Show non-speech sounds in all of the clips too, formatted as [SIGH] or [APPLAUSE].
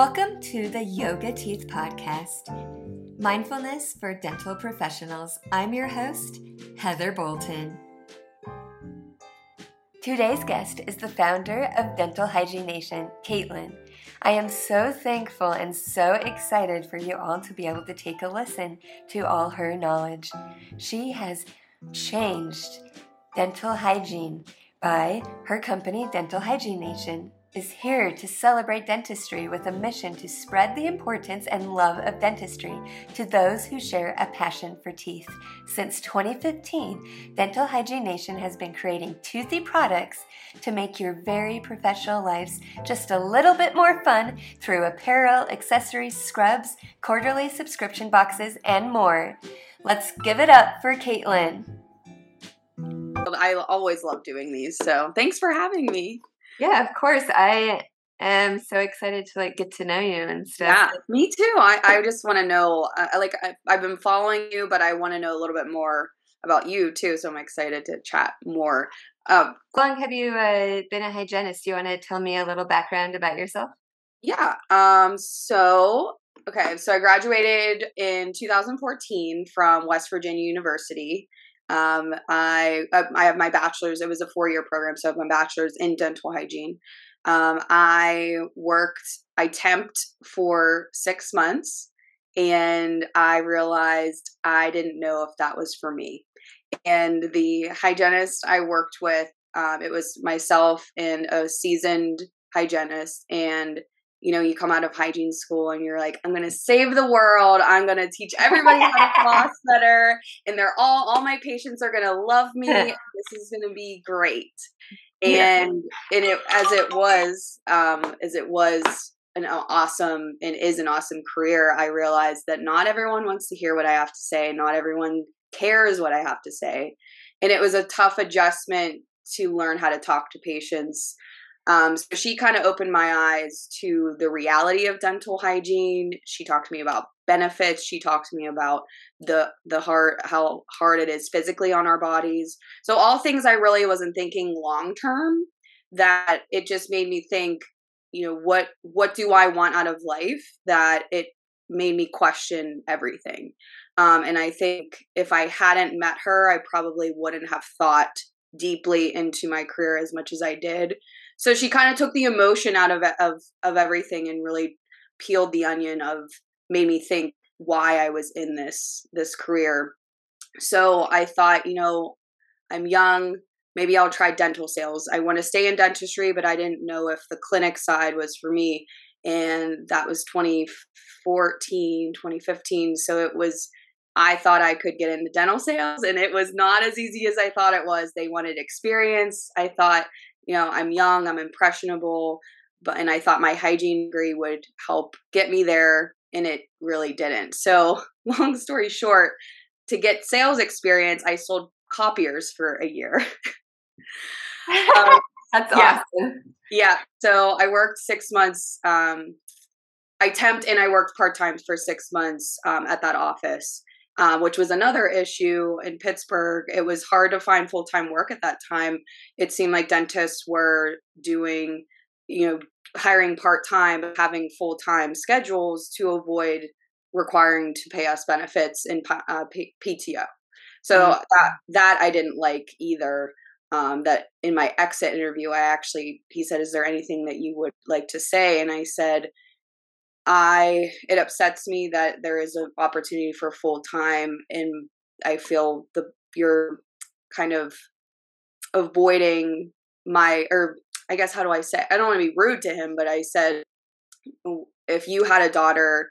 Welcome to the Yoga Teeth Podcast, Mindfulness for Dental Professionals. I'm your host, Heather Bolton. Today's guest is the founder of Dental Hygiene Nation, Caitlyn. I am so thankful and so excited for you all to be able to take a listen to all her knowledge. She has changed dental hygiene by her company, Dental Hygiene Nation, is here to celebrate dentistry with a mission to spread the importance and love of dentistry to those who share a passion for teeth. Since 2015, Dental Hygiene Nation has been creating toothy products to make your very professional lives just a little bit more fun through apparel, accessories, scrubs, quarterly subscription boxes, and more. Let's give it up for Caitlyn. I always love doing these, so thanks for having me. Yeah, of course. I am so excited to like get to know you and stuff. Yeah, me too. I, I just want to know, uh, like, I, I've been following you, but I want to know a little bit more about you too. So I'm excited to chat more. Um, How long have you uh, been a hygienist? Do you want to tell me a little background about yourself? Yeah. Um. So okay. So I graduated in 2014 from West Virginia University. Um, I uh, I have my bachelor's. It was a four year program, so I have my bachelor's in dental hygiene. Um, I worked. I temped for six months, and I realized I didn't know if that was for me. And the hygienist I worked with, um, it was myself and a seasoned hygienist, and you know, you come out of hygiene school and you're like, I'm going to save the world. I'm going to teach everybody how to [LAUGHS] floss better. And they're all, all my patients are going to love me. [LAUGHS] this is going to be great. And, yeah. and it, as it was, um, as it was an awesome and is an awesome career, I realized that not everyone wants to hear what I have to say. Not everyone cares what I have to say. And it was a tough adjustment to learn how to talk to patients um, so she kind of opened my eyes to the reality of dental hygiene. She talked to me about benefits. She talked to me about the the hard how hard it is physically on our bodies. So all things I really wasn't thinking long term. That it just made me think, you know, what what do I want out of life? That it made me question everything. Um, and I think if I hadn't met her, I probably wouldn't have thought deeply into my career as much as I did. So she kind of took the emotion out of of of everything and really peeled the onion of made me think why I was in this this career. So I thought, you know, I'm young, maybe I'll try dental sales. I want to stay in dentistry, but I didn't know if the clinic side was for me. And that was 2014, 2015. So it was I thought I could get into dental sales, and it was not as easy as I thought it was. They wanted experience. I thought, you know, I'm young, I'm impressionable, but and I thought my hygiene degree would help get me there, and it really didn't. So, [LAUGHS] long story short, to get sales experience, I sold copiers for a year. um, [LAUGHS] That's [LAUGHS] yeah. awesome. Yeah. So I worked six months. Um, I temped and I worked part time for six months um, at that office um, which was another issue in Pittsburgh. It was hard to find full time work at that time. It seemed like dentists were doing, you know, hiring part time, having full time schedules to avoid requiring to pay us benefits in uh, P- PTO. So mm-hmm. that that I didn't like either. Um, that in my exit interview, I actually he said, "Is there anything that you would like to say?" And I said, I it upsets me that there is an opportunity for full time and I feel the you're kind of avoiding my or I guess how do I say I don't want to be rude to him but I said if you had a daughter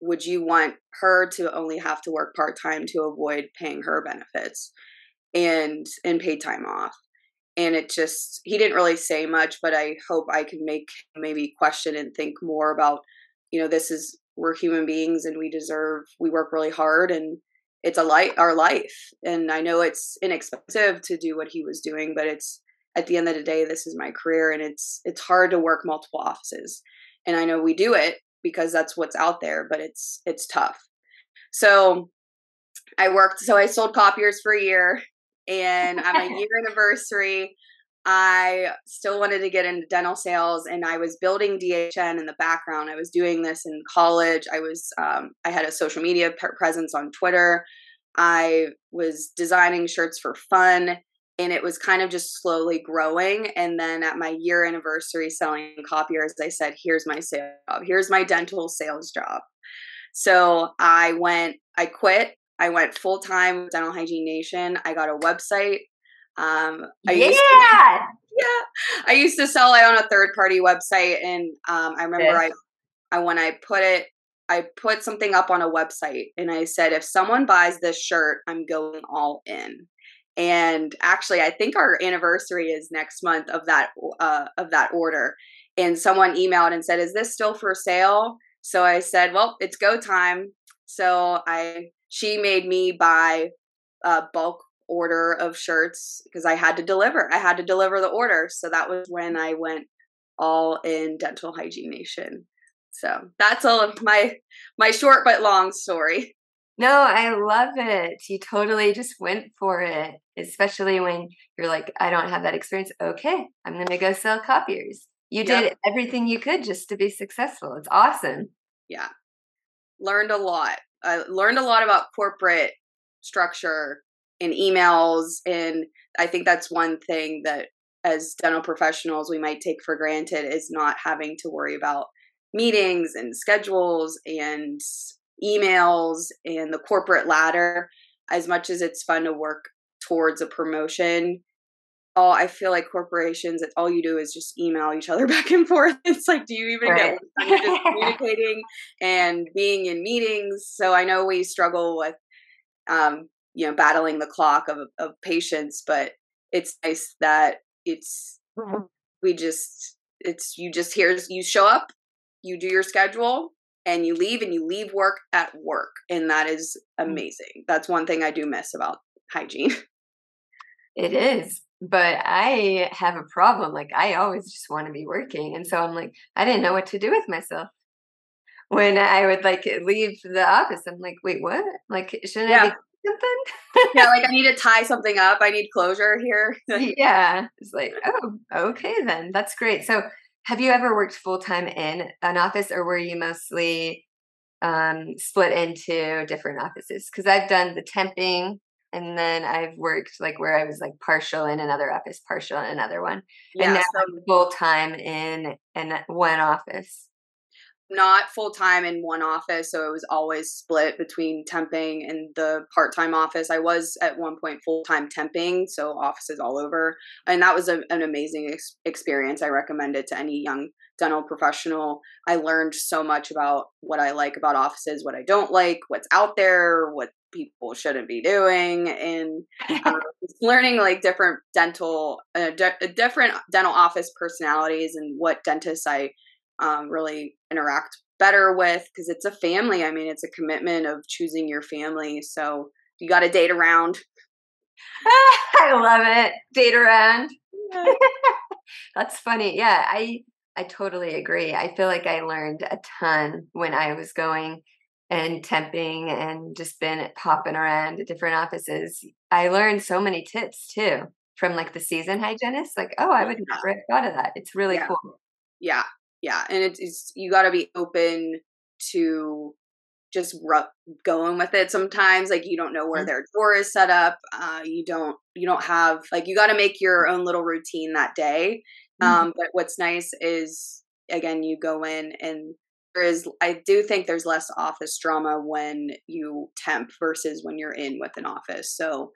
would you want her to only have to work part time to avoid paying her benefits and and paid time off? And it just he didn't really say much but i hope i can make maybe question and think more about you know this is we're human beings and we deserve we work really hard and it's a light our life. And i know it's inexpensive to do what he was doing but it's at the end of the day this is my career and it's it's hard to work multiple offices. And i know we do it because that's what's out there but it's it's tough. So i worked so i sold copiers for a year and at my year [LAUGHS] anniversary I still wanted to get into dental sales, and I was building DHN in the background. I was doing this in college. I was um, I had a social media presence on Twitter. I was designing shirts for fun, and it was kind of just slowly growing. And then at my year anniversary selling copiers, I said, "Here's my sales job. Here's my dental sales job." So I went. I quit. I went full time with Dental Hygiene Nation. I got a website um, I yeah. Used to, [LAUGHS] yeah. I used to sell it on a third party website. And um, I remember I, I, when I put it, I put something up on a website and I said, if someone buys this shirt, I'm going all in. And actually, I think our anniversary is next month of that uh, of that order. And someone emailed and said, "Is this still for sale?" So I said, "Well, it's go time." So I she made me buy uh, bulk order of shirts because I had to deliver. I had to deliver the order. So that was when I went all in dental hygiene nation. So that's all of my my short but long story. No, I love it. You totally just went for it, especially when you're like, I don't have that experience. Okay, I'm going to go sell copiers. You yep. did everything you could just to be successful. It's awesome. Yeah. Learned a lot. I learned a lot about corporate structure in emails and i think that's one thing that as dental professionals we might take for granted is not having to worry about meetings and schedules and emails and the corporate ladder as much as it's fun to work towards a promotion all I feel like corporations, all you do is just email each other [LAUGHS] back and forth. It's like, do you even right. get you're just communicating and being in meetings? So I know we struggle with um, you know battling the clock of of patients but it's nice that it's mm-hmm. we just it's you just here's you show up you do your schedule and you leave and you leave work at work and that is mm. amazing that's one thing i do miss about hygiene [LAUGHS] it is but i have a problem like i always just want to be working and so i'm like i didn't know what to do with myself when i would like leave the office i'm like wait what like shouldn't yeah. i be something? yeah, like I need to tie something up. I need closure here. [LAUGHS] yeah. It's like, oh, okay then. That's great. So have you ever worked full time in an office or were you mostly um, split into different offices? Because I've done the temping and then I've worked like where I was like partial in another office, partial in another one. Yeah, and now so- full time in in one office not full time in one office, so it was always split between temping and the part time office. I was at one point full time temping, so offices all over, and that was a, an amazing ex- experience. I recommend it to any young dental professional. I learned so much about what I like about offices, what I don't like, what's out there, what people shouldn't be doing, and [LAUGHS] um, learning like different dental, uh, de- different dental office personalities and what dentists I um, really interact better with because it's a family. I mean, it's a commitment of choosing your family. So you got to date around. [LAUGHS] I love it. Date around. [LAUGHS] That's funny. Yeah, I I totally agree. I feel like I learned a ton when I was going and temping and just been hopping around at different offices. I learned so many tips too from like the season hygienist. Like, oh, I would never have thought of that. It's really yeah. cool. Yeah, yeah and it's, it's you got to be open to just ru- going with it sometimes like you don't know where mm-hmm. their door is set up uh, you don't you don't have like you got to make your own little routine that day mm-hmm. um, but what's nice is again you go in and there is i do think there's less office drama when you temp versus when you're in with an office so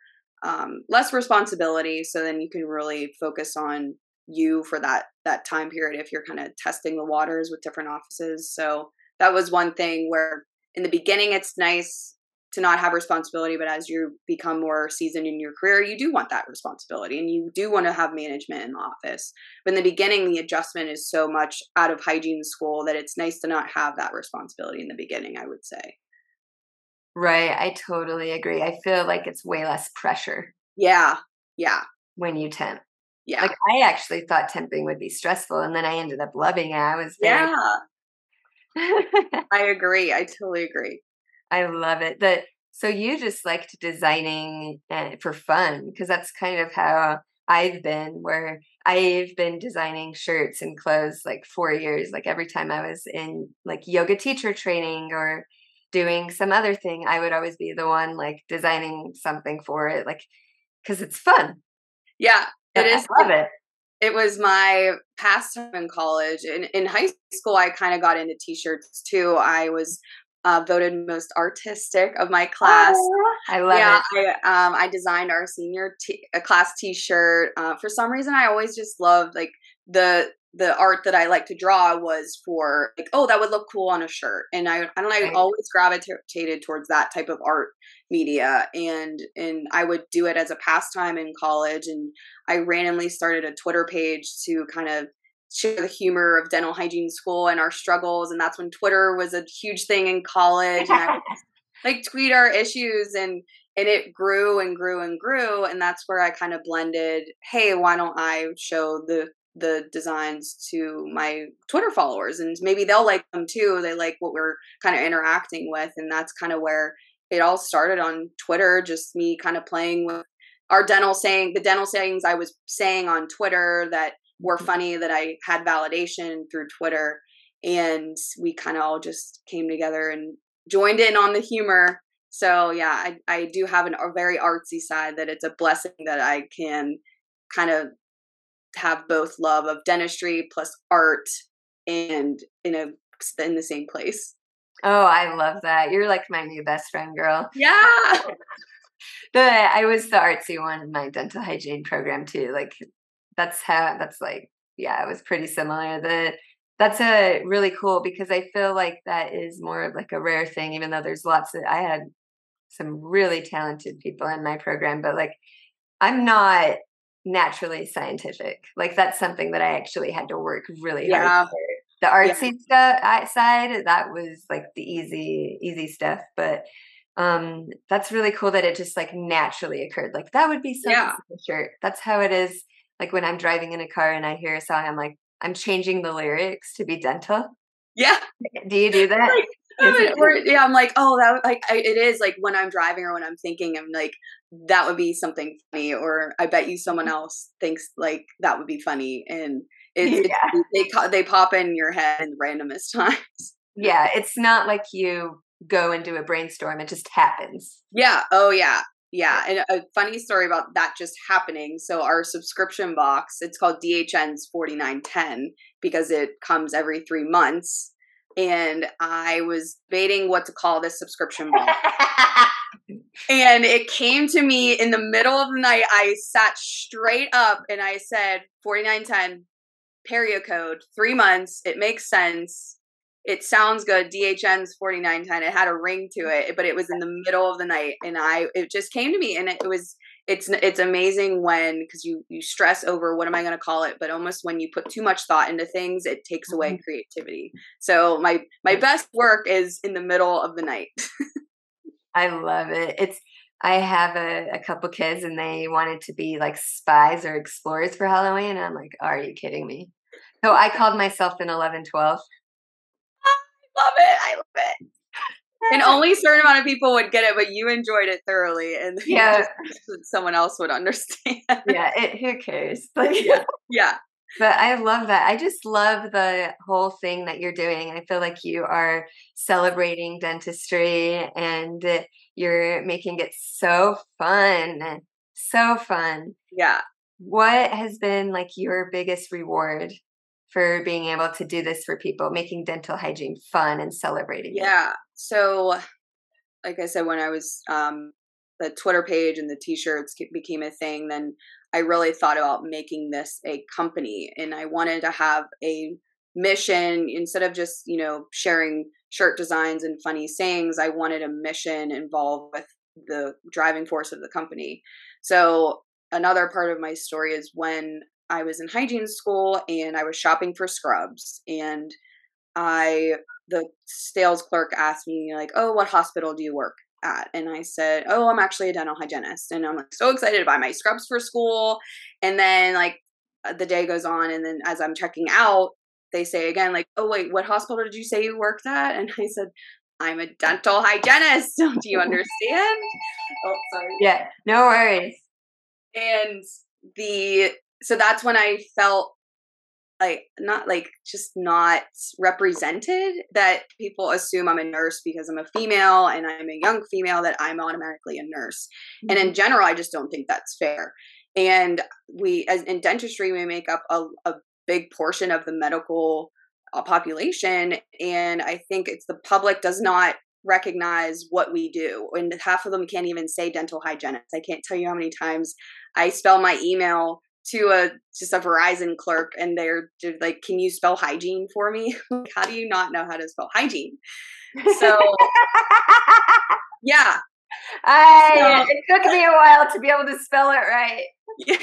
um, less responsibility so then you can really focus on you for that that time period if you're kind of testing the waters with different offices. So that was one thing where in the beginning it's nice to not have responsibility but as you become more seasoned in your career you do want that responsibility and you do want to have management in the office. But in the beginning the adjustment is so much out of hygiene school that it's nice to not have that responsibility in the beginning i would say. Right i totally agree. I feel like it's way less pressure. Yeah yeah. When you temp yeah. Like I actually thought temping would be stressful and then I ended up loving it. I was very Yeah. [LAUGHS] I agree. I totally agree. I love it. That so you just liked designing uh, for fun because that's kind of how I've been where I've been designing shirts and clothes like 4 years. Like every time I was in like yoga teacher training or doing some other thing, I would always be the one like designing something for it, like because it's fun. Yeah, it I love it. It was my pastime in college. In in high school, I kind of got into t-shirts too. I was uh, voted most artistic of my class. Oh, I love yeah, it. I, um, I designed our senior t- a class T-shirt. Uh, for some reason, I always just loved like the the art that I like to draw was for like, oh, that would look cool on a shirt, and I I don't know, I always gravitated towards that type of art media, and and I would do it as a pastime in college, and I randomly started a Twitter page to kind of share the humor of dental hygiene school and our struggles, and that's when Twitter was a huge thing in college, and I would [LAUGHS] like tweet our issues and and it grew and grew and grew and that's where i kind of blended hey why don't i show the the designs to my twitter followers and maybe they'll like them too they like what we're kind of interacting with and that's kind of where it all started on twitter just me kind of playing with our dental saying the dental sayings i was saying on twitter that were mm-hmm. funny that i had validation through twitter and we kind of all just came together and joined in on the humor. So yeah, I I do have an, a very artsy side that it's a blessing that I can kind of have both love of dentistry plus art and in a in the same place. Oh, I love that. You're like my new best friend, girl. Yeah. [LAUGHS] The I was the artsy one in my dental hygiene program too. Like that's how that's like yeah, it was pretty similar. The that's a really cool because I feel like that is more of like a rare thing, even though there's lots of I had some really talented people in my program, but like I'm not naturally scientific. Like that's something that I actually had to work really hard Yeah. for. The artsy stuff I, side, that was like the easy, easy stuff. But um that's really cool that it just like naturally occurred. Like that would be so Yeah. shirt. That's how it is. Like when I'm driving in a car and I hear a song, I'm like, I'm changing the lyrics to be dental. Yeah. [LAUGHS] Do you do [LAUGHS] that? Like, or, yeah, I'm like, oh, that like I, it is like when I'm driving or when I'm thinking, I'm like, that would be something funny, or I bet you someone mm. else thinks like that would be funny, and it's, Yeah. it's [LAUGHS] they they pop in your head in the randomest [LAUGHS] times. Yeah, it's not like you go and do a brainstorm, it just happens. Yeah. Oh, yeah. Yeah. And a funny story about that just happening. So, our subscription box, it's called DHN's 4910 because it comes every three months. And I was debating what to call this subscription box. [LAUGHS] and it came to me in the middle of the night. I sat straight up and I said, 4910, period code, three months. It makes sense. It sounds good. DHN's 4910. It had a ring to it, but it was in the middle of the night. And I, it just came to me and it was, it's, it's amazing when, cause you, you stress over what am I going to call it? But almost when you put too much thought into things, it takes away Mhm. creativity. So my, my best work is in the middle of the night. [LAUGHS] I love it. It's I have a, a couple kids and they wanted to be like spies or explorers for Halloween. And I'm like, are you kidding me? So I called myself an 11 12. I love it. I love it. And [LAUGHS] only a certain amount of people would get it, but you enjoyed it thoroughly, and [LAUGHS] Yeah. someone else would [LAUGHS] understand. yeah, it who cares? Like Yeah. yeah, But I love that. I just love the whole thing that you're doing. I feel like you are celebrating dentistry and you're making it so fun. So fun. yeah. What has been like your biggest reward for being able to do this for people, making dental hygiene fun and celebrating it? Yeah. So, like I said, when I was um, the Twitter page and the T-shirts became a thing, then I really thought about making this a company, and I wanted to have a mission instead of just you know sharing shirt designs and funny sayings. I wanted a mission involved with the driving force of the company. So another part of my story is when I was in hygiene school and I was shopping for scrubs and I the sales clerk asked me like, "Oh, what hospital do you work at?" And I said, "Oh, I'm actually a dental hygienist." And I'm like so excited to buy my scrubs for school. And then like uh, the day goes on and then as I'm checking out, they say again like, "Oh, wait, what hospital did you say you worked at?" And I said, "I'm a dental hygienist." [LAUGHS] do you [LAUGHS] understand? Oh, sorry Yeah, no worries. and the so that's when I felt like not like just not represented that people assume I'm a nurse because I'm a female and I'm a young female that I'm automatically a nurse. Mm-hmm. And in mm-hmm. general, I just don't think that's fair. And we as in dentistry we make up a, a big portion of the medical uh, population and I think it's the public does not recognize what we do and half of them can't even say dental hygienist. I can't tell you how many times I spell my email to a just a Verizon clerk and they're like, "Can you spell hygiene for me?" [LAUGHS] how do you not know how to spell hygiene? So, [LAUGHS] yeah. I so, it took me a while to be able to spell it right. [LAUGHS] Yeah.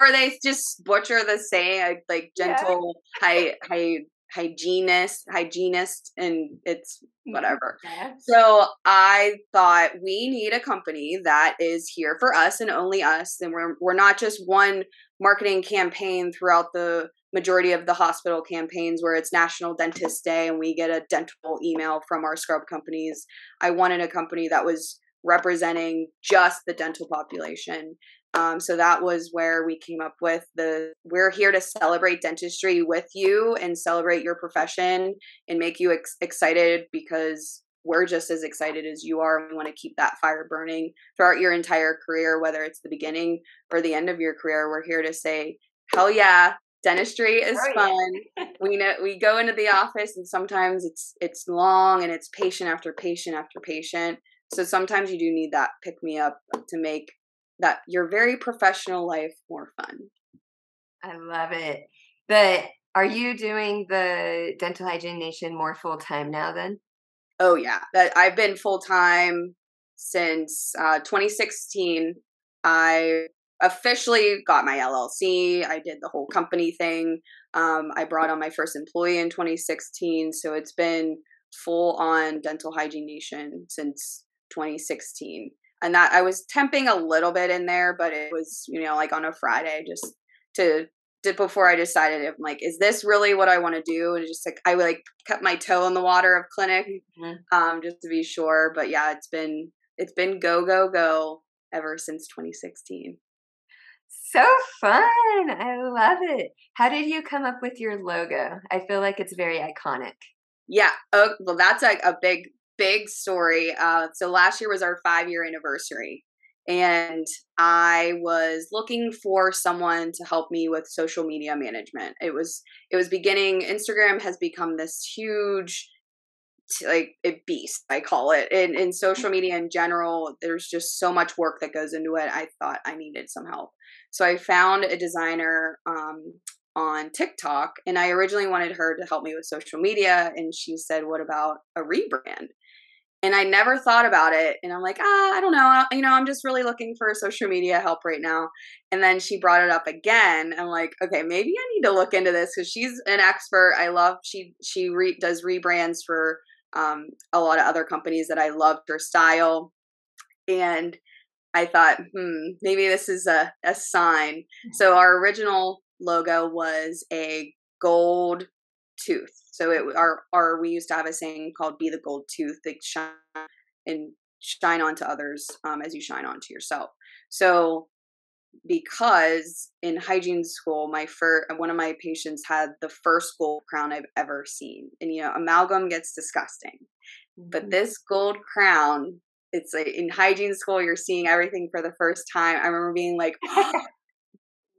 Or they just butcher the saying like gentle yeah. hy, hy, hygienist, hygienist, and it's whatever. So I thought we need a company that is here for us and only us, and we're we're not just one marketing campaign throughout the majority of the hospital campaigns where it's National Dentist Day and we get a dental email from our scrub companies. I wanted a company that was representing just the dental population um, so that was where we came up with the we're here to celebrate dentistry with you and celebrate your profession and make you ex- excited because we're just as excited as you are. We want to keep that fire burning throughout your entire career, whether it's the beginning or the end of your career. We're here to say, hell yeah, dentistry is oh, fun. Yeah. [LAUGHS] we know we go into the office and sometimes it's it's long and it's patient after patient after patient. So sometimes you do need that pick me up to make that your very professional life more fun. I love it. But are you doing the Dental Hygiene Nation more full time now then? Oh yeah, that I've been full time since uh, 2016. I officially got my LLC. I did the whole company thing. Um, I brought on my first employee in 2016, so it's been full on Dental Hygiene Nation since 2016 and that I was temping a little bit in there, but it was you know like on a Friday just to before I decided I'm like, is this really what I want to do? And just like I like kept my toe in the water of clinic, mm-hmm. um, just to be sure. But yeah, it's been it's been go go go ever since 2016. So fun! I love it. How did you come up with your logo? I feel like it's very iconic. Yeah. Oh, well, that's like a big big story. Uh, so last year was our five year anniversary, and I was looking for someone to help me with social media management. It was it was beginning. Instagram has become this huge like a beast i call it in, in social media in general there's just so much work that goes into it i thought i needed some help so i found a designer um, on tiktok and i originally wanted her to help me with social media and she said what about a rebrand and I never thought about it. And I'm like, ah, I don't know. You know, I'm just really looking for social media help right now. And then she brought it up again. I'm like, okay, maybe I need to look into this because she's an expert. I love she she re- does rebrands for um, a lot of other companies that I loved her style. And I thought, hmm, maybe this is a, a sign. So our original logo was a gold tooth. So it our our we used to have a saying called "Be the gold tooth," like shine and shine onto others um, as you shine onto yourself. So because in hygiene school, my first one of my patients had the first gold crown I've ever seen, and you know amalgam gets disgusting, but mm-hmm. this gold crown. It's like in hygiene school, you're seeing everything for the first time. I remember being like, [LAUGHS]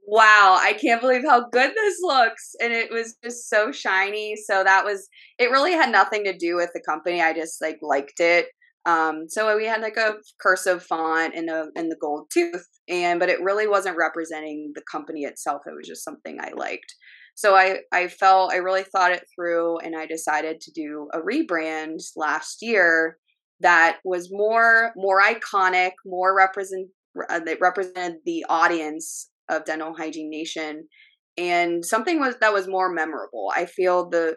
wow, I can't believe how good this looks. And it was just so shiny. So that was, it really had nothing to do with the company. I just like liked it. Um, so we had like a cursive font and the and the gold tooth, and but it really wasn't representing the company itself. It was just something I liked. So I I felt I really thought it through, and I decided to do a rebrand last year that was more more iconic, more represent uh, that represented the audience of Dental Hygiene Nation, and something was that was more memorable. I feel the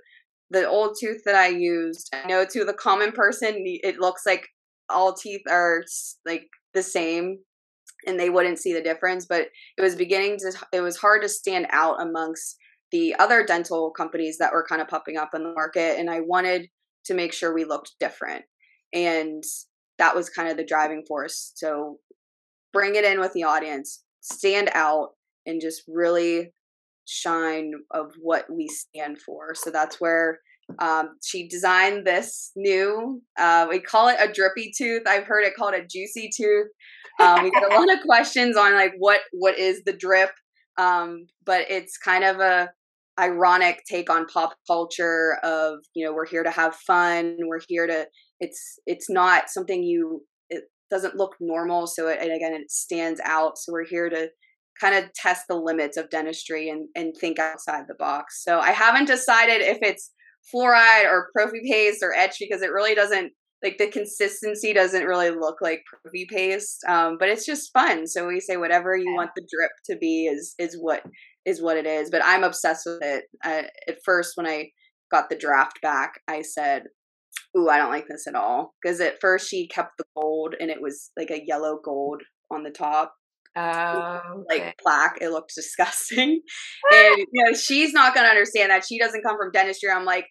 the old tooth that I used. I know to the common person, it looks like all teeth are like the same, and they wouldn't see the difference. But it was beginning to. It was hard to stand out amongst the other dental companies that were kind of popping up in the market, and I wanted to make sure we looked different, and that was kind of the driving force. So bring it in with the audience stand out and just really shine of what we stand for. So that's where um, she designed this new, uh, we call it a drippy tooth. I've heard it called a juicy tooth. Um, we get a lot of [LAUGHS] questions on like what what is the drip, um, but it's kind of a ironic take on pop culture of you know we're here to have fun, we're here to. It's it's not something you. Doesn't look normal, so it, and again it stands out. So we're here to kind of test the limits of dentistry and and think outside the box. So I haven't decided if it's fluoride or prophy paste or etch because it really doesn't like the consistency doesn't really look like prophy paste um, but it's just fun so we say whatever you want the drip to be is is what is what it is but i'm obsessed with it I, at first when i got the draft back i said ooh i don't like this at all because at first she kept the gold and it was like a yellow gold on the top Oh, like okay. plaque. It looked [LAUGHS] disgusting. and you know, she's not gonna understand that. She doesn't come from dentistry. I'm like,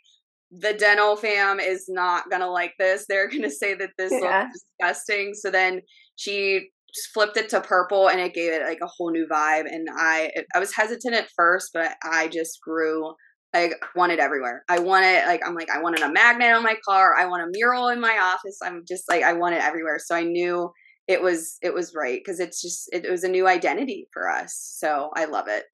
the dental fam is not gonna like this. They're gonna say that this Yeah. looks disgusting. So then she just flipped it to purple and it gave it like a whole new vibe. And I I was hesitant at first, but I just grew I want it everywhere. I want it like I'm like I wanted a magnet on my car. I want a mural in my office. I'm just like I want it everywhere. So I knew it was it was right because it's just it, was a new identity for us. So I love it.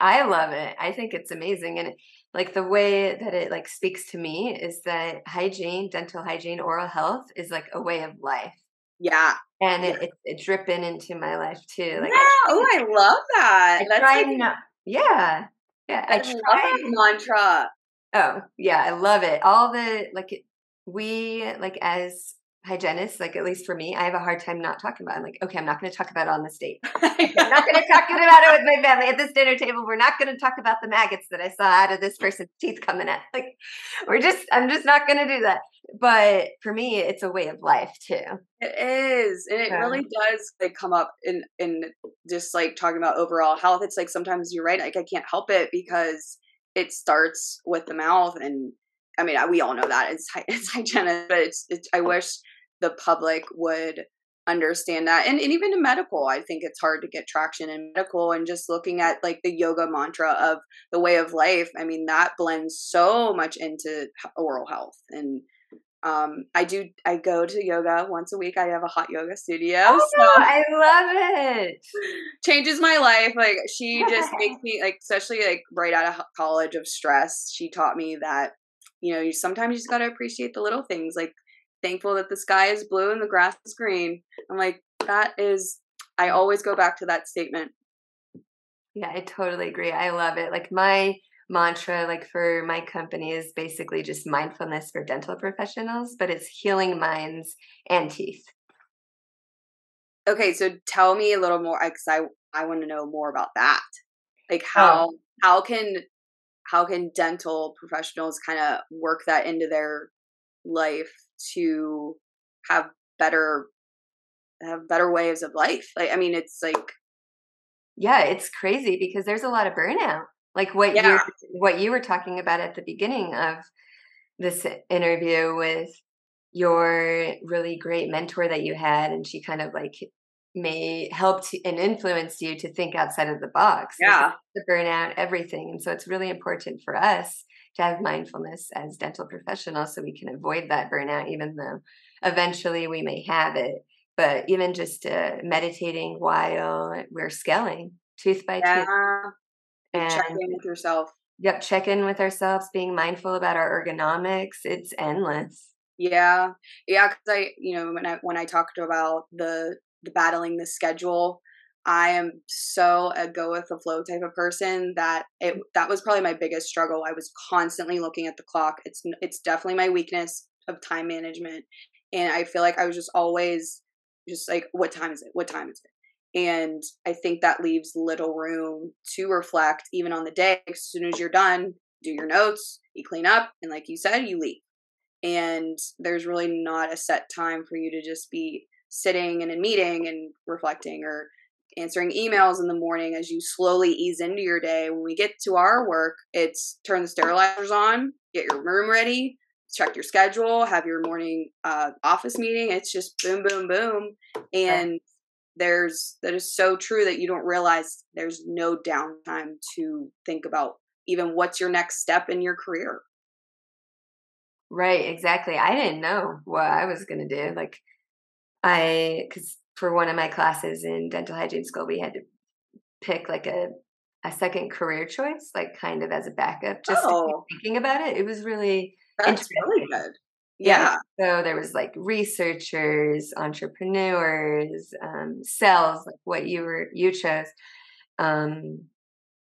I love it. I think it's amazing. And like the way that it like speaks to me is that hygiene, dental hygiene, oral health is like a way of life. Yeah. And it, it, it dripping into my life too. Like yeah. Oh, I love that. I That's like, not, yeah. Yeah. I I love try. mantra. Oh, yeah, I love it. All the like we like as hygienists, like at least for me, I have a hard time not talking about. It. I'm like, okay, I'm not going to talk about it on the stage. [LAUGHS] I'm not going to talk about it with my family at this dinner table. We're not going to talk about the maggots that I saw out of this person's teeth coming out. Like, we're just, I'm just not going to do that. But for me, it's a way of life too. It is, and it Yeah. really does like come up in in just like talking about overall health. It's like sometimes you're right. Like I can't help it because it starts with the mouth, and I mean we all know that it's [LAUGHS] it's hygienic, but it's it's. I wish the public would understand that, and, and even in medical, I think it's hard to get traction in medical, and just looking at like the yoga mantra of the way of life. I mean that blends so much into oral health and um i do i go to yoga once a week i have a hot yoga studio Oh, so I love it. [LAUGHS] changes my life like she just makes [LAUGHS] me like especially like right out of college of stress she taught me that you know you sometimes you just got to appreciate the little things like thankful that the sky is blue and the grass is green i'm like that is i always go back to that statement Yeah, I totally agree. I love it. Like my mantra, like for my company, is basically just mindfulness for dental professionals, but it's healing minds and teeth. okay so tell me a little more because i i want to know more about that like Oh. how how can how can dental professionals kind of work that into their life to have better have better ways of life like i mean it's like Yeah, it's crazy because there's a lot of burnout. Like what Yeah. you what you were talking about at the beginning of this interview with your really great mentor that you had and she kind of like may helped and influenced you to think outside of the box. Yeah the burnout, everything. And so it's really important for us to have mindfulness as dental professionals so we can avoid that burnout, even though eventually we may have it. But even just uh, meditating while we're scaling tooth by yeah tooth check and in with yourself yep, check in with ourselves, being mindful about our ergonomics. It's endless. yeah yeah because i you know when i when i talked about the battling the schedule. I am so a go with the flow type of person that it mm. that was probably my biggest struggle. I was constantly looking at the clock. It's it's definitely my weakness of time management and i feel like i was just always just like what time is it? What time is it? And i think that leaves little room to reflect even on the day as soon as you're done do your notes you clean up and like you said you leave. And there's really not a set time for you to just be sitting and in a meeting and reflecting or answering emails in the morning as you slowly ease into your day when we get to our work it's turn the sterilizers on get your room ready check your schedule have your morning uh, office meeting it's just boom boom boom and there's that is so true that you don't realize there's no downtime to think about even what's your next step in your career. Right, exactly. I didn't know what I was going to do. Like, I, because for one of my classes in dental hygiene school, we had to pick like a, a second career choice, like kind of as a backup, just oh. thinking about it. It was really That's really good. Yeah. yeah. So there was like researchers, entrepreneurs, um, sales, like what you were you chose. Um,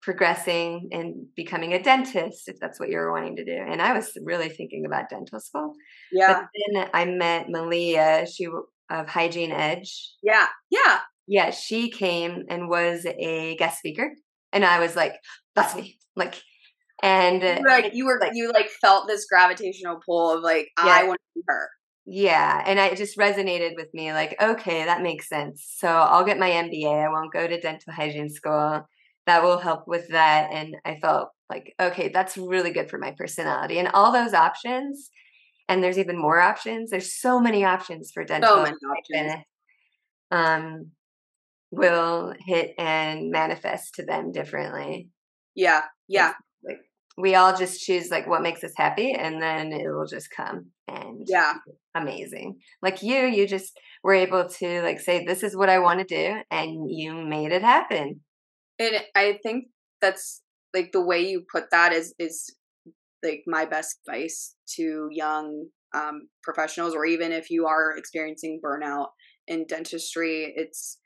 progressing and becoming a dentist if that's what you were wanting to do. And I was really thinking about dental school. Yeah. But then I met Malia, she of Hygiene Edge. Yeah. Yeah. Yeah, she came and was a guest speaker, and I was like, "That's me!" Like, and uh, like you were like you like felt this gravitational pull of like yeah. I want to be her. Yeah, and it just resonated with me. Like, okay, that makes sense. So I'll get my MBA. I won't go to dental hygiene school that will help with that. And I felt like, okay, that's really good for my personality. And all those options, and there's even more options. There's so many options for dental. So many options. Um, will hit and manifest to them differently. Yeah, yeah. like we all just choose like what makes us happy, and then it will just come. And yeah, amazing. Like you, you just were able to like say, "This is what I want to do," and you made it happen. And I think that's like the way you put that is is like my best advice to young um, professionals, or even if you are experiencing burnout in dentistry, it's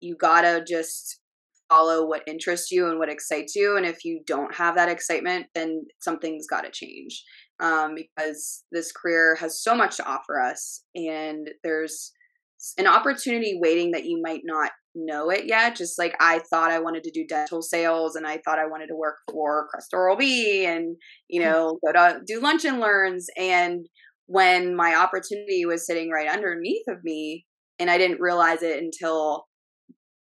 you gotta just follow what interests you and what excites you. And if you don't have that excitement, then something's got to change um, because this career has so much to offer us, and there's an opportunity waiting that you might not know it yet. Just like I thought I wanted to do dental sales and I thought I wanted to work for Crest Oral B and, you hmm. know, go to do lunch and learns. And when my opportunity was sitting right underneath of me, and I didn't realize it until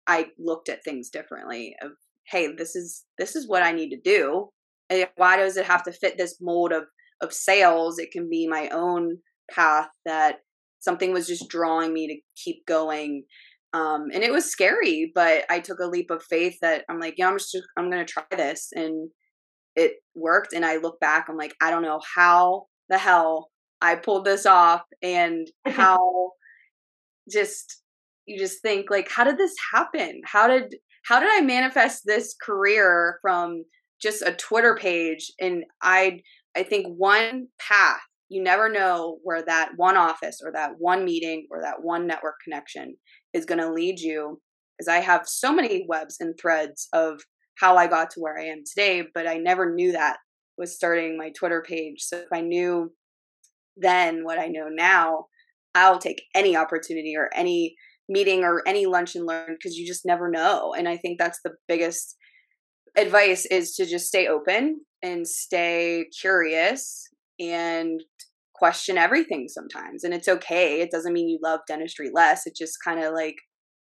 I looked at things differently of, hey, this is this is what I need to do. And why does it have to fit this mold of of sales? It can be my own path that something was just drawing me to keep going um, and it was scary but i took a leap of faith that i'm like yeah i'm just i'm gonna try this and it worked and i look back i'm like i don't know how the hell i pulled this off and [LAUGHS] how just you just think like how did this happen? How did how did i manifest this career from just a twitter page? And i i think one path you never know where that one office or that one meeting or that one network connection is going to lead you because I have so many webs and threads of how I got to where I am today, but I never knew that was starting my Twitter page. So if I knew then what I know now, I'll take any opportunity or any meeting or any lunch and learn because you just never know. And I think that's the biggest advice is to just stay open and stay curious and question everything sometimes and it's okay it doesn't mean you love dentistry less it's just kind of like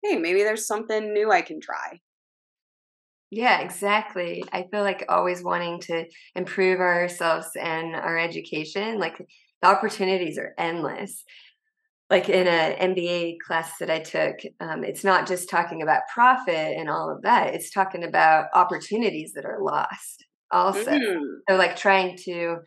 hey maybe there's something new i can try yeah exactly i feel like always wanting to improve ourselves and our education like the opportunities are endless like in an MBA class that I took, um, it's not just talking about profit and all of that. It's talking about opportunities that are lost also. Mm. So like trying to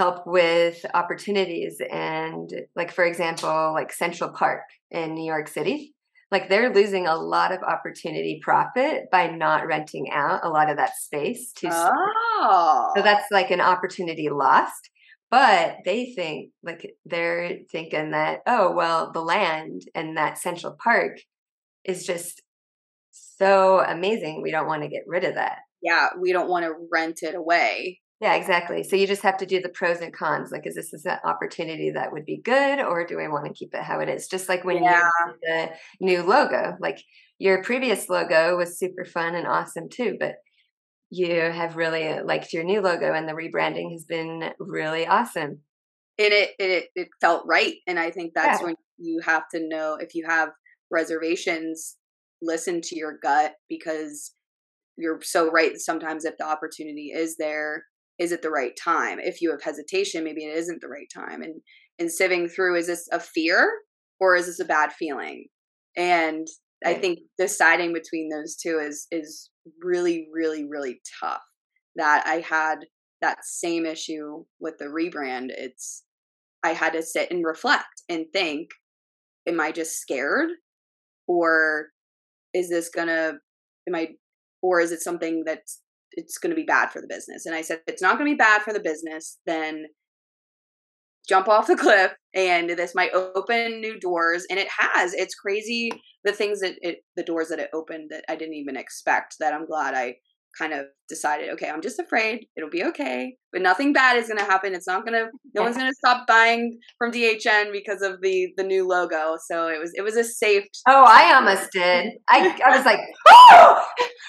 help with opportunities. And like for example like central park in new york city like they're losing a lot of opportunity profit by not renting out a lot of that space to oh. so that's like an opportunity lost. But they think like they're thinking that oh well the land and that central park is just so amazing. We don't want to get rid of that. Yeah we don't want to rent it away yeah, exactly. So you just have to do the pros and cons. Like, is this is an opportunity that would be good, or do I want to keep it how it is? Just like when yeah. you the new logo, like your previous logo was super fun and awesome too, but you have really liked your new logo, and the rebranding has been really awesome. And it it it felt right, and I think that's yeah. when you have to know if you have reservations, listen to your gut because you're so right. Sometimes if the opportunity is there is it the right time if you have hesitation maybe it isn't the right time and and sieving through is this a fear or is this a bad feeling and I think deciding between those two is is really, really, really tough. That I had that same issue with the rebrand. It's I had to sit and reflect and think, am I just scared? Or is this gonna am I or is it something that's it's gonna be bad for the business? And I said, it's not gonna be bad for the business, then jump off the [LAUGHS] cliff and this might open new doors and it has it's crazy the things that it the doors that it opened that i didn't even expect that i'm glad i kind of decided okay i'm just afraid it'll be okay but nothing bad is going to happen it's not going to no one's going to stop buying from dhn because of the the new logo so it was it was a safe oh i almost did i i was like [LAUGHS] oh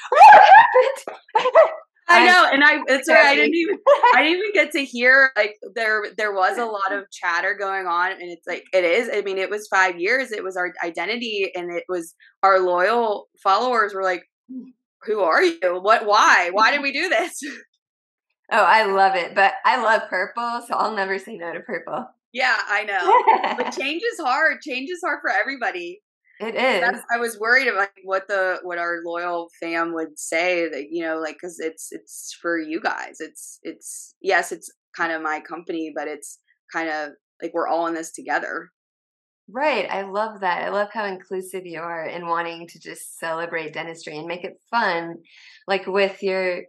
what happened [LAUGHS] I know, and I it's right. I didn't even [LAUGHS] I didn't even get to hear like there there was a lot of chatter going on, and it's like it is. I mean, it was five years. It was our identity, and it was our loyal followers were like, "Who are you? What? Why? Why did we do this?" [LAUGHS] Oh, I love it, but I love purple, so I'll never say no to purple. Yeah, I know. but [LAUGHS] change is hard. Change is hard for everybody. It is. That's, I was worried about what the what our loyal fam would say that you know like because it's it's for you guys. It's it's yes, it's kind of my company, but it's kind of like we're all in this together. Right. I love that. I love how inclusive you are in wanting to just celebrate dentistry and make it fun, like with your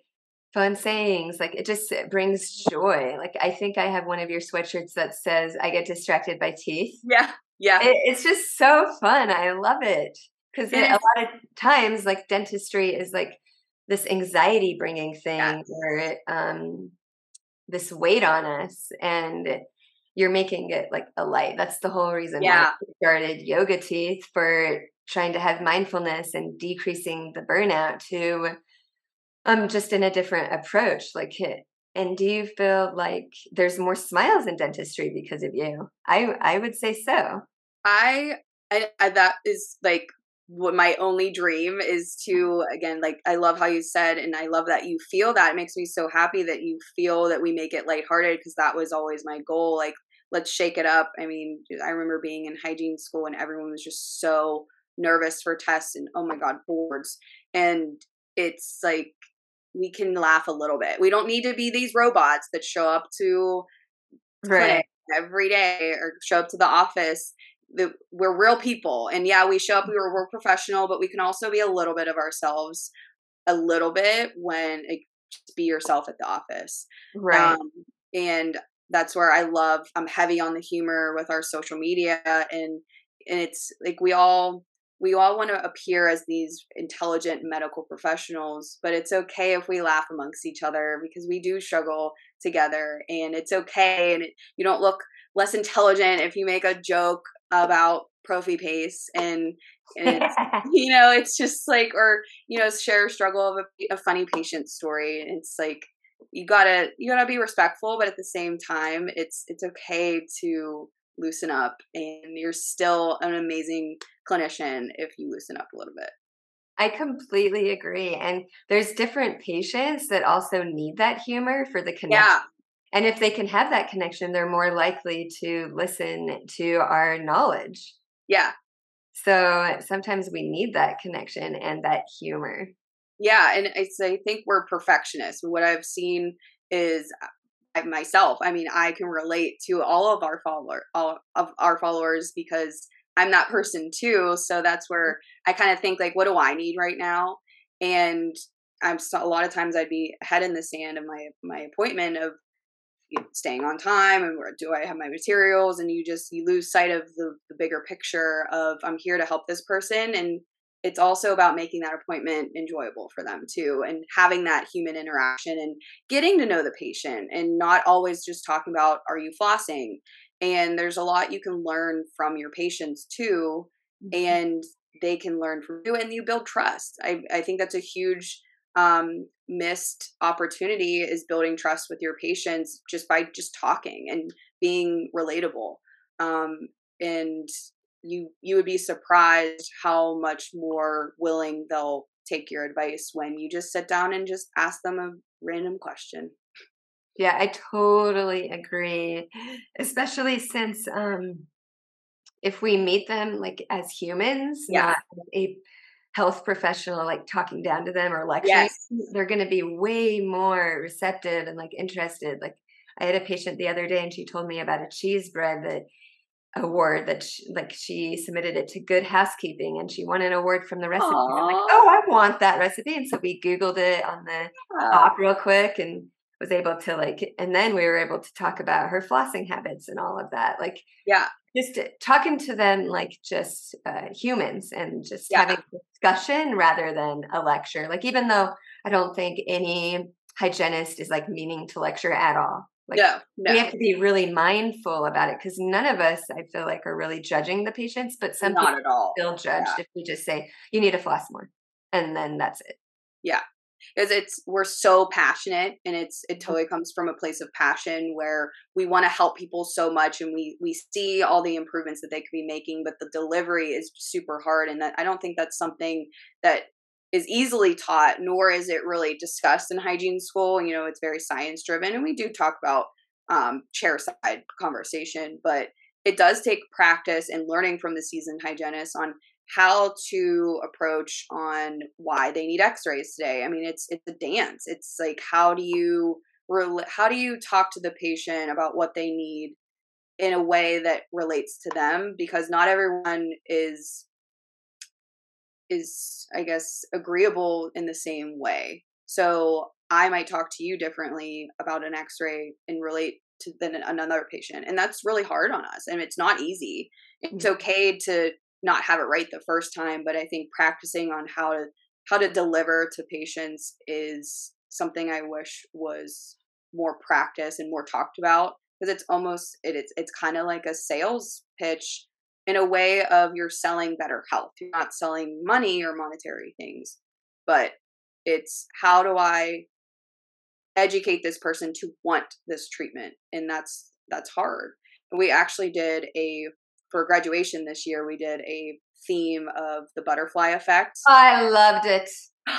fun sayings. Like it just it brings joy. Like I think I have one of your sweatshirts that says, I get distracted by teeth. Yeah. Yeah. It, it's just so fun. I love it. Because a lot of times, like dentistry is like this anxiety bringing thing yeah. where um, this weight on us and you're making it like a light. That's the whole reason yeah. why I started yoga teeth for trying to have mindfulness and decreasing the burnout to um just in a different approach. Like and do you feel like there's more smiles in dentistry because of you? I I would say so. I, I, I that is like what my only dream is to again like I love how you said and I love that you feel that it makes me so happy that you feel that we make it lighthearted because that was always my goal like let's shake it up. I mean I remember being in hygiene school and everyone was just so nervous for tests and oh my god boards. And it's like we can laugh a little bit. We don't need to be these robots that show up to right. every day or show up to the office. The, we're real people. And yeah we show up we're, we're professional but we can also be a little bit of ourselves a little bit when it, just be yourself at the office. Right. Um, and that's where i love i'm heavy on the humor with our social media and and it's like we all we all want to appear as these intelligent medical professionals but it's okay if we laugh amongst each other because we do struggle together and it's okay and it, you don't look less intelligent if you make a joke about prophy paste and, and [LAUGHS] you know it's just like or you know share a struggle of a, a funny patient story it's like you gotta you gotta be respectful but at the same time it's it's okay to loosen up and you're still an amazing clinician if you loosen up a little bit I completely agree. And there's different patients that also need that humor for the connection. Yeah. And if they can have that connection, they're more likely to listen to our knowledge. Yeah. So sometimes we need that connection and that humor. Yeah, and I, I think we're perfectionists. What I've seen is uh, myself. I mean, I can relate to all of our follower all of our followers because I'm that person too. So that's where I kind of think like, what do I need right now? And I'm a lot of times I'd be head in the sand of my my appointment of staying on time and where do I have my materials and you just you lose sight of the, the bigger picture of I'm here to help this person and it's also about making that appointment enjoyable for them too and having that human interaction and getting to know the patient and not always just talking about are you flossing and there's a lot you can learn from your patients too mm-hmm. and they can learn from you and you build trust i, I think that's a huge um, missed opportunity is building trust with your patients just by just talking and being relatable um, and you you would be surprised how much more willing they'll take your advice when you just sit down and just ask them a random question yeah i totally agree especially since um if we meet them like as humans, yeah. not a health professional like talking down to them or lecturing, yes. they're going to be way more receptive and like interested. Like I had a patient the other day and she told me about a cheese bread that award that she, like she submitted it to good housekeeping and she won an award from the recipe. I'm like, oh, I want that recipe. And so we Googled it on the yeah. real quick and was able to like, and then we were able to talk about her flossing habits and all of that. Like, yeah, just talking to them like just uh, humans and just yeah. having discussion rather than a lecture. Like, even though I don't think any hygienist is like meaning to lecture at all. Like, no, no. we have to be really mindful about it because none of us, I feel like, are really judging the patients, but some Not people at feel judged yeah. if we just say, you need to floss more. And then that's it. Yeah. Because it's, we're so passionate and it's, it mm-hmm. totally comes from a place of passion where we want to help people so much and we, we see all the improvements that they could be making, but the delivery is super hard. And that I don't think that's something that is easily taught, nor is it really discussed in hygiene school. You know, it's very science driven, and we do talk about um, chair side conversation, but it does take practice and learning from the seasoned hygienist on how to approach on why they need x-rays today i mean it's it's a dance it's like how do you how do you talk to the patient about what they need in a way that relates to them because not everyone is is i guess agreeable in the same way. So i might talk to you differently about an x-ray and relate to than another patient and that's really hard on us and it's not easy. It's okay to not have it right the first time but i think practicing on how to how to deliver to patients is something i wish was more practice and more talked about because it's almost it, it's it's kind of like a sales pitch in a way of you're selling better health. You're not selling money or monetary things, but it's how do I educate this person to want this treatment? And that's that's hard. We actually did a for graduation this year, we did a theme of the butterfly effect. I loved it. [SIGHS]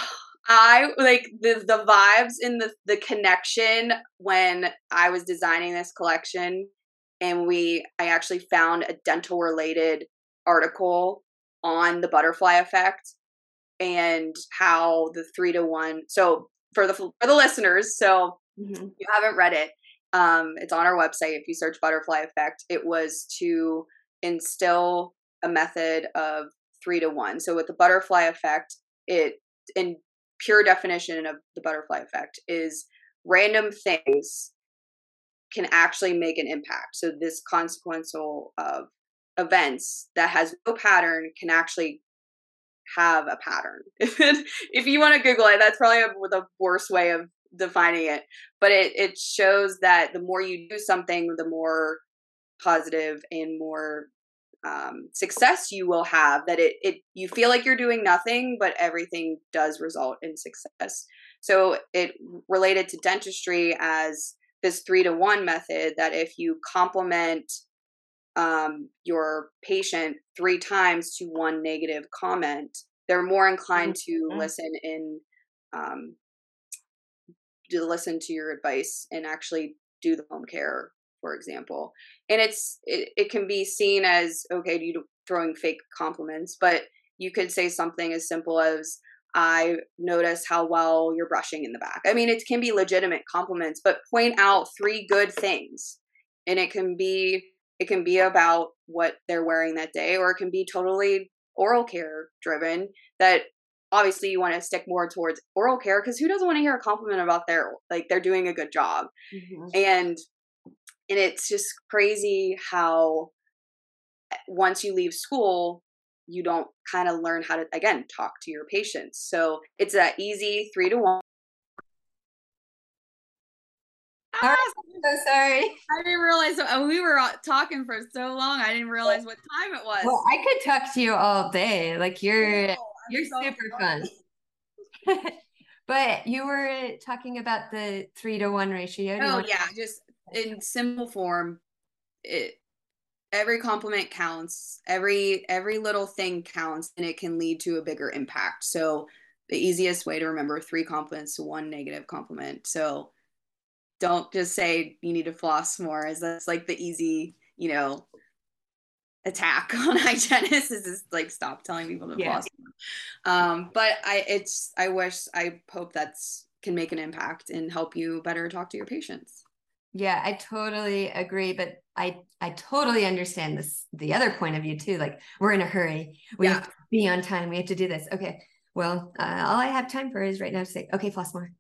I like the the vibes and the the connection when I was designing this collection and we I actually found a dental related article on the butterfly effect and how the 3 to 1 so for the for the listeners so mm-hmm. you haven't read it um it's on our website if you search butterfly effect it was to instill a method of 3 to 1 so with the butterfly effect it in pure definition of the butterfly effect is random things can actually make an impact. So this consequential of events that has no pattern can actually have a pattern. [LAUGHS] if you want to Google it, that's probably the worst way of defining it. But it it shows that the more you do something, the more positive and more um, success you will have. That it it you feel like you're doing nothing, but everything does result in success. So it related to dentistry as this three to one method that if you compliment um, your patient three times to one negative comment, they're more inclined to mm-hmm. listen in um, to listen to your advice and actually do the home care, for example. And it's it, it can be seen as okay, you throwing fake compliments, but you could say something as simple as I notice how well you're brushing in the back. I mean, it can be legitimate compliments, but point out three good things. And it can be it can be about what they're wearing that day or it can be totally oral care driven that obviously you want to stick more towards oral care because who doesn't want to hear a compliment about their like they're doing a good job. Mm-hmm. And and it's just crazy how eh, once you leave school you don't kind of learn how to again talk to your patients so it's that easy three to one I'm so sorry. I didn't realize uh, we were talking for so long. I didn't realize what time it was. Well, I could talk to you all day. Like you're oh, you're so super fun. [LAUGHS] but you were talking about the three to one ratio. Oh yeah, just in simple form. It every compliment counts every every little thing counts and it can lead to a bigger impact so the easiest way to remember three compliments to one negative compliment so don't just say you need to floss more as that's like the easy you know attack [LAUGHS] on hygienists is just like stop telling people to Yeah. floss. Um, but I it's I wish I hope that's can make an impact and help you better talk to your patients. Yeah, I totally agree, but I I totally understand this the other point of view too. Like we're in a hurry. We Yeah. have to be on time. We have to do this. Okay. Well, uh, all I have time for is right now to say, okay, floss more.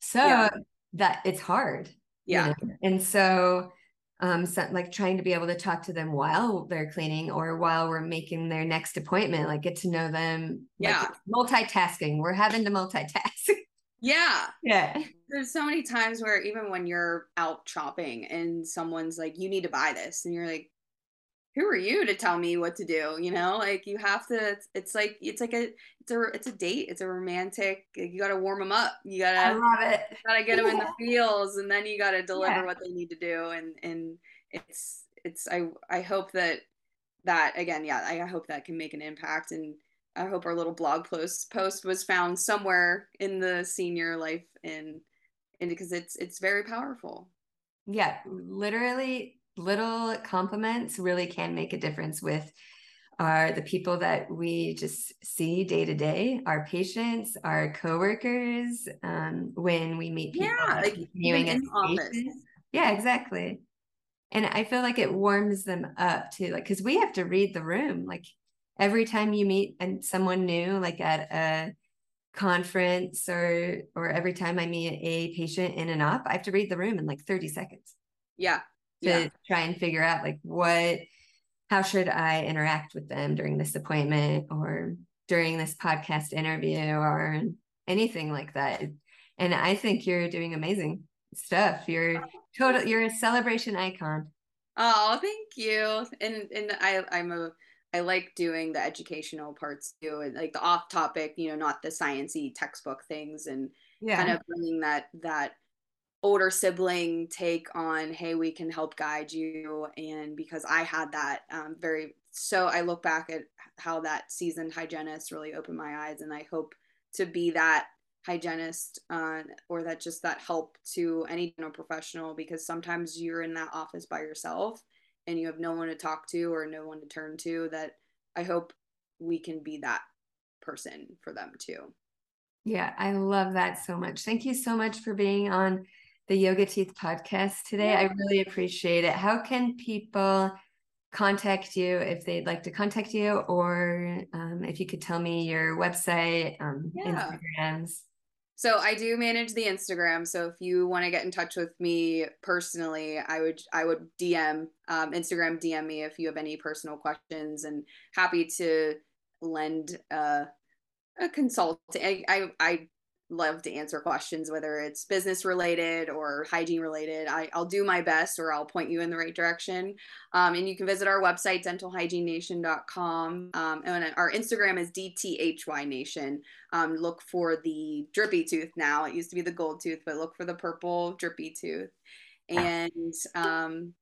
So Yeah. that it's hard. you Yeah. know? And so um so, like trying to be able to talk to them while they're cleaning or while we're making their next appointment, like get to know them. like, Yeah. multitasking. We're having to multitask. [LAUGHS] Yeah. yeah. There's so many times where even when you're out shopping and someone's like, you need to buy this, and you're like, who are you to tell me what to do? You know, like you have to. It's, it's like it's like a it's a it's a date. It's a romantic. You got to warm them up. You gotta I love it. gotta get them in the [LAUGHS] feels, and then you gotta deliver Yeah. what they need to do. And and it's it's I I hope that that again, yeah, I hope that can make an impact and. I hope our little blog post post was found somewhere in the senior life and and because it's it's very powerful. Yeah, literally little compliments really can make a difference with are the people that we just see day to day, our patients, our coworkers, um, when we meet people Yeah, like, even in office. Yeah, exactly. And I feel like it warms them up too, like because we have to read the room. Like every time you meet and someone new, like at a conference or or every time I meet a patient in and up, I have to read the room in like 30 seconds Yeah. to Yeah. try and figure out like what how should I interact with them during this appointment or during this podcast interview or anything like that. And I think you're doing amazing stuff. You're total you're a celebration icon. Oh, thank you. And and I I'm a I like doing the educational parts too, and like the off topic, you know, not the sciencey textbook things, and Yeah. kind of bringing that that older sibling take on hey we can help guide you and because i had that um, very so i look back at how that seasoned hygienist really opened my eyes and i hope to be that hygienist uh, or that just that help to any dental professional because sometimes you're in that office by yourself and you have no one to talk to or no one to turn to that i hope we can be that person for them too Yeah, I love that so much. Thank you so much for being on the Yoga Teeth podcast today. I really appreciate it. How can people contact you if they'd like to contact you, or um, if you could tell me your website, um, Yeah. Instagrams? So I do manage the Instagram. So if you want to get in touch with me personally, I would I would DM um, Instagram DM me if you have any personal questions, and happy to lend uh, a consult. I, I I love to answer questions whether it's business related or hygiene related. I, I'll do my best or I'll point you in the right direction. Um, and you can visit our website dentalhygienenation.com. Um, and our Instagram is DTHY Nation um, look for the drippy tooth now. It used to be the gold tooth, but look for the purple drippy tooth. And um,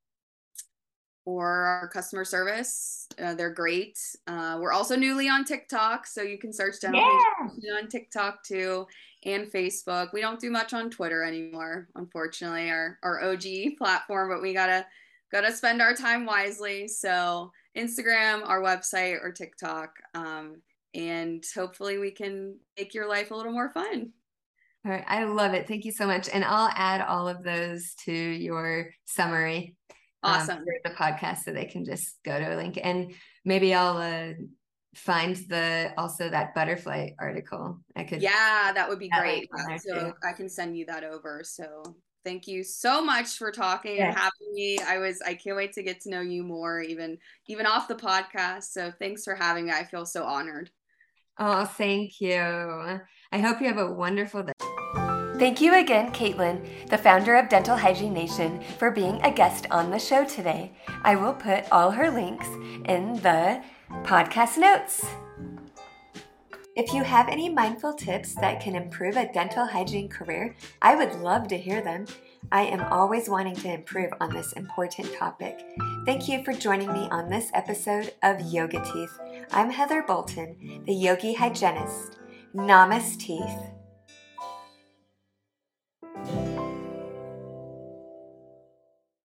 for our customer service, uh, they're great. Uh, we're also newly on TikTok, so you can search Dental Hygiene on TikTok too and Facebook. We don't do much on Twitter anymore, unfortunately, our our OG platform, but we gotta gotta spend our time wisely. So Instagram, our website, or TikTok. Um, and hopefully we can make your life a little more fun. All right, I love it. Thank you so much. And I'll add all of those to your summary. Um, Awesome. for the podcast so they can just go to a link and maybe I'll uh, find the also that butterfly article. I could Yeah, that would be That great. link on there, so too. I can send you that over. So thank you so much for talking and Yes. having me. I was I can't wait to get to know you more, even even off the podcast. So thanks for having me. I feel so honored. Oh, thank you. I hope you have a wonderful day. Thank you again, Caitlyn, the founder of Dental Hygiene Nation, for being a guest on the show today. I will put all her links in the podcast notes. If you have any mindful tips that can improve a dental hygiene career, I would love to hear them. I am always wanting to improve on this important topic. Thank you for joining me on this episode of Yoga Teeth. I'm Heather Bolton, the yogi hygienist. Namaste.